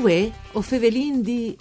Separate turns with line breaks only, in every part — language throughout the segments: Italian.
Uè, o fevelin di...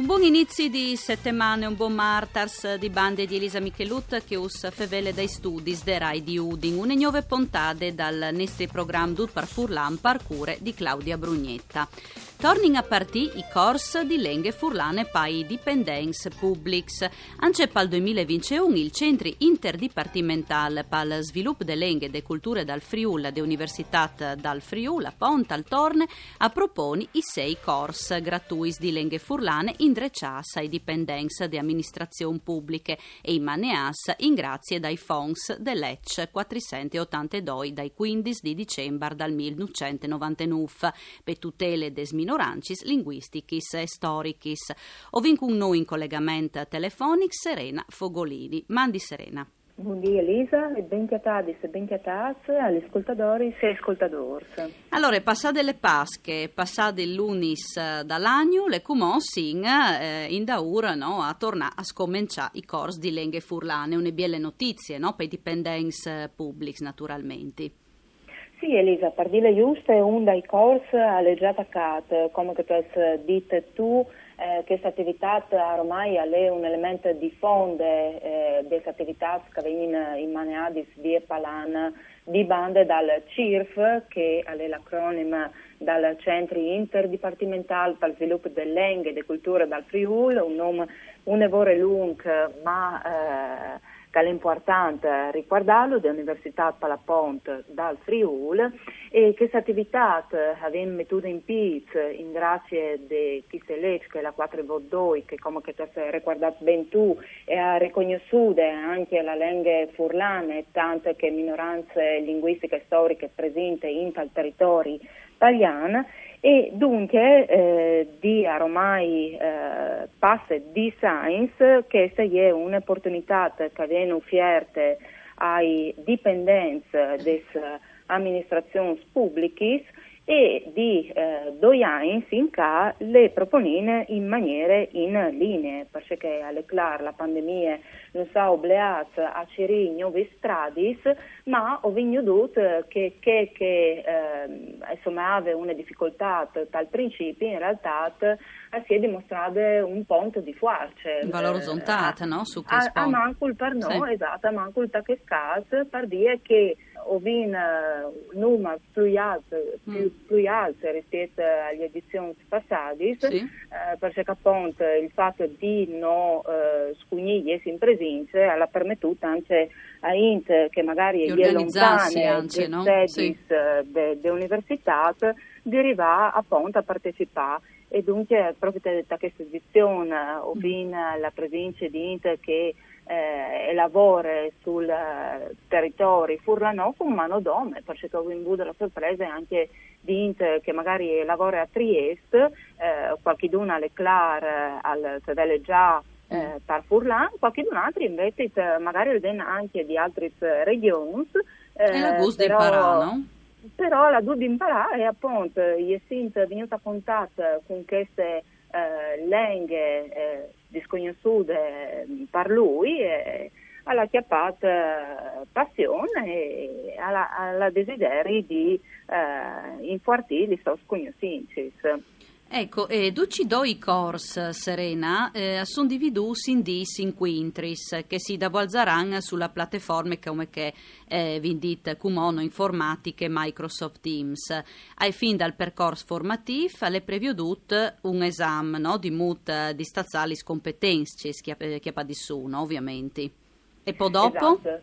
Un buon inizio di settimane, un buon martars di bande di Elisa Michelut che us fevele dai studi de Rai di Udin, une nuove puntate dal nostro programma Dut par Furlan Parcure di Claudia Brugnetta. Torning a partì i corsi di lenghe furlane pai dipendens publics. Anche pal 2021 il Centri Interdipartimental pal Sviluppo de Lenghe e de Culture dal Friul de Universitat dal Friul a Ponta al Torne a proponi i sei corsi gratuiti di lenghe furlane indreccias ai dipendens de amministrazioni pubbliche e in maneas in grazie dai fonds dell'EC 482 dai 15 di dicembre dal 1999 per tutele des minorancis linguisticis e storicis. Ovin con noi in collegamento telefonico Serena Fogolini. Mandi Serena.
Buongiorno Elisa e ben chiatadis e ben chiatats agli ascoltatori e ascoltadors.
Allora, passate le pasche, passate lunis dall'agno, le cumos in, eh, in daura no, a tornare a scominciare i corsi di lenghe furlane, une bielle notizie no, per i dipendenti pubblici naturalmente.
Sì, Elisa, per dire giusto, è un dei corsi alle già attaccate, come che tu hai detto tu, eh, questa attività ormai è un elemento di fondo eh, delle attività che vengono in maneadis di Palan di bande dal CIRF, che è l'acronimo dal Centro Interdipartimentale per lo Sviluppo delle Lingue e delle Culture dal Friul, un nome un evore lungo ma eh, che è importante riguardarlo dell'Università Palapont dal Friul e questa attività abbiamo messo in piedi in grazie di chi se legge che la 4 che come che ti hai ricordato ben tu e ha riconosciuto anche la lingua furlane tante che minoranze linguistiche e storiche presenti in tal territorio italiano e dunque eh, di ormai eh, passe di science che è un'opportunità che viene offerta ai dipendenti delle amministrazioni pubbliche e di eh, anni finché le proponine in maniera in linea, perché alle clar la pandemia non sa obbligato a cerire nuove strade, ma ho venuto che, che, che eh, insomma, aveva una difficoltà dal principio, in realtà si è dimostrato un punto di
valore orizzontale, eh, no? Su
a, a manco per noi, sì. esatto, a che scas, per dire che ho vinto numero più alto, più, mm. più alto rispetto alle edizioni passate, sì. eh, perché appunto il fatto di non eh, scugnire in presenza ha permesso anche a Int che magari è lontane
anche, no?
sì. dell'università di arrivare appunto a partecipare e dunque proprio da questa edizione ho visto la presenza di Int che eh, lavora sul eh, territorio furlano con mano d'uomo, perché ho avuto la sorpresa anche di Int che magari lavora a Trieste, eh, qualche d'una alle Clar al Tedele già eh, mm. per Furlan, qualche altro invece magari viene anche di altre regioni.
Eh, e la gusto però, imparare, no?
Però la dubbia imparare è appunto, sono venuta a contatto con queste eh, lingue eh, disconosciute per lui e alla chiappata passione e alla, desiderio di eh, infortire i suoi sconoscienze.
Ecco, eh, duci doi cors, Serena, eh, sono dividuti in dis in quintris, che si davalzaran sulla piattaforma come che eh, vindit Cumono Informatiche Microsoft Teams. Ai fin dal percorso formativo, le prevedut un esame no, di mut di stazali competenze, che ha di su, no, ovviamente. E poi dopo?
Esatto,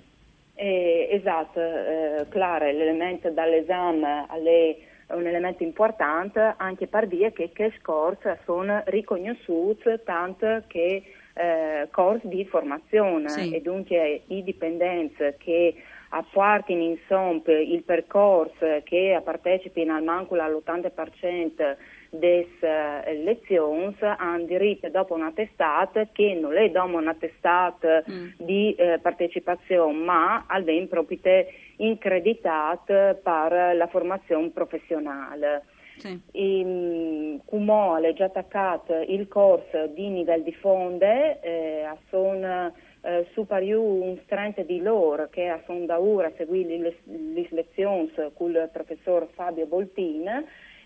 eh, esatto eh, Clara, l'elemento dall'esame alle un elemento importante anche per dire che che corsi sono riconosciuti tanto che eh, corsi di formazione sì. e dunque i dipendenti che appartino insomma il percorso che partecipino al manco all'80% delle uh, lezioni hanno diritto dopo un attestato che non è dopo un attestato mm. di uh, partecipazione ma almeno proprio increditato per la formazione professionale. Sì. E, Cumò ha già attaccato il corso di livello di fonde, eh, sono eh, superiù un strente di loro che a sondaura seguì le, le lezioni con il professor Fabio Boltin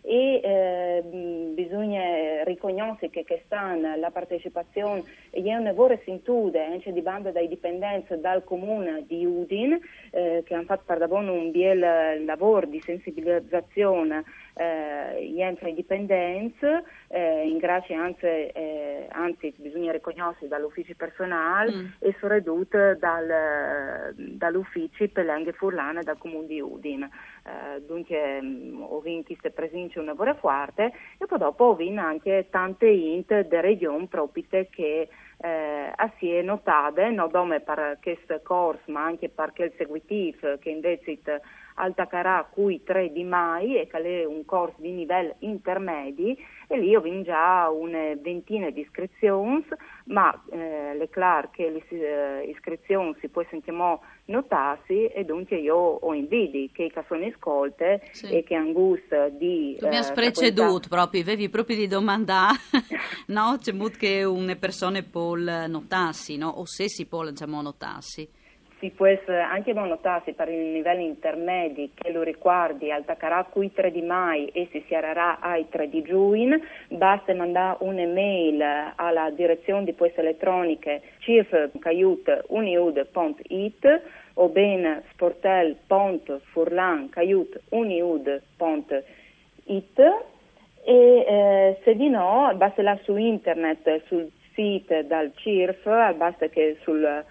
e eh, bisogna riconoscere che quest'anno la partecipazione è una vera sintude anche di banda dai dipendenti dal comune di Udin eh, che hanno fatto per un bel lavoro di sensibilizzazione eh, dipendenti, eh, in grazie anzi, eh, anzi bisogna riconoscere dall'ufficio personale mm. e sono ridotte dal, dall'ufficio per l'Enghe Furlana dal comune di Udin. Eh, dunque mm, ho vinto queste presenze una buona forte e poi dopo ho vinto anche tante int delle regioni proprie che eh, assieme notate, non solo per questo corso ma anche per il seguitivo che invece Altacarà cui 3 di mai e che è un corso di livello intermedi e lì ho vinto già una ventina di iscrizioni ma eh, le clar che le eh, iscrizioni si può sentire notarsi e dunque io ho invidi che sono ascolte sì. e che hanno gusto di
tu mi hai eh, preceduto proprio avevi proprio di domandare no c'è molto che una persona può notarsi no? O se si può diciamo notarsi
si può essere anche monotassi per i livelli intermedi che lo riguardi al Tacarà qui 3 di mai e si sierrerà ai 3 di giugno, basta mandare un'email alla direzione di poste elettroniche cirfcaiut.uniud.it o ben sportel.furlan.caiut.uniud.it e eh, se di no basta là su internet sul sito dal CIRF, basta che sul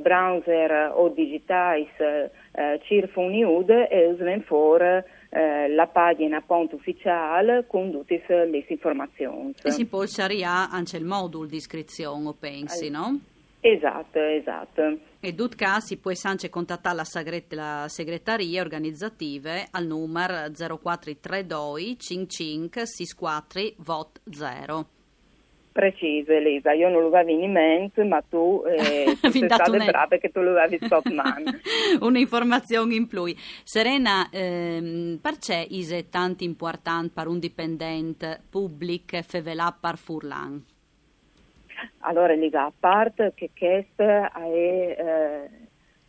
browser o digitais eh, CIRF Uniud e usano fuori eh, la pagina appunto ufficiale con tutte le informazioni.
E si può usare anche il modulo di iscrizione, o pensi, no?
Esatto, esatto.
E in si può anche contattare la, segret- la segreteria organizzativa al numero 0432 55 64 VOT 0.
Preciso Elisa, io non lo avevo in mente, ma tu, eh, sei stata brava perché tu lo avevi stop man.
Un'informazione in più. Serena, ehm, perché è tanto importante per un dipendente pubblico fevelà per Furlan?
Allora Elisa, a parte che questo è... Eh,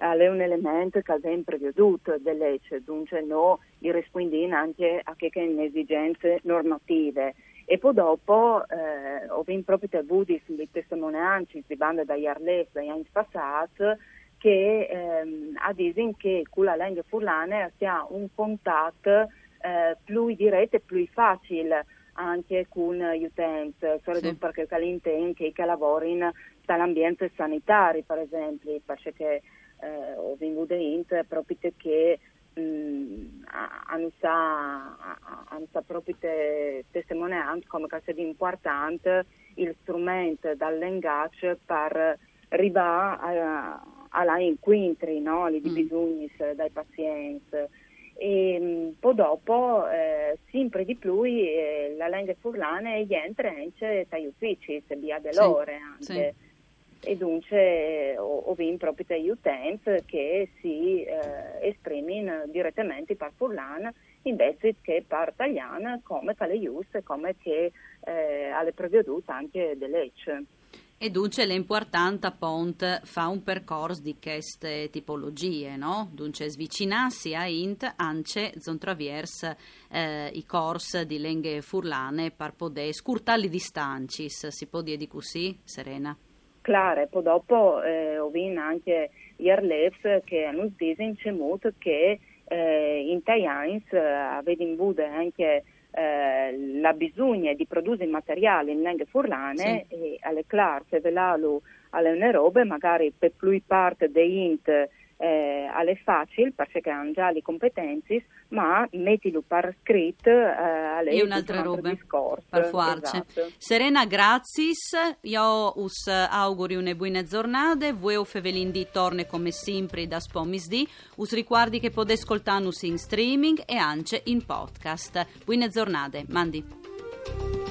è un elemento che ha sempre veduto delle legge, dunque no, risponde anche a che esigenze normative e poi dopo eh, ho visto proprio avuto le testimonianze di bande da Jarlef dagli anni passati che ehm, dire che con la lingua furlana si ha un contatto eh, più diretto e più facile anche con gli utenti, soprattutto sì. perché l'intento che lavorano nell'ambiente sanitario per esempio, perché eh, ho venuto in proprio che hanno sa proprio te, testimonianze come che sia importante il strumento dall'engage per arrivare alla incontri, no? alle mm. bisogni dai pazienti. E poi dopo, eh, sempre di più, eh, la lingua furlana entra anche dagli uffici, se via dell'ore sì, anche. Sì e dunque ho, vinto proprio degli utenti che si eh, esprimono direttamente per Furlan invece che per Tagliana come che le giuste, come che eh, alle prevedute anche delle leggi.
E dunque l'importante appunto fa un percorso di queste tipologie, no? Dunque svicinarsi a int anche zontravers eh, i corsi di lingue furlane per poter scurtare le distanze, si può dire di così, Serena?
Claro, poi dopo eh, ho visto anche gli Arlefs che hanno detto che eh, in Taians eh, avevano anche eh, la bisogna di produrre materiali in lingue furlane sì. e alle classe velalo alle robe magari per più parte dei int eh, alle facili perché hanno già le competenze, ma mettilo per scritto eh, alle
e un'altra roba per farci. Esatto. Serena, grazie. Io us auguri una buona giornata. Voi o Fevelindi torne come sempre da Spomisdi. Us ricordi che potete ascoltarci in streaming e anche in podcast. Buone giornate. Mandi.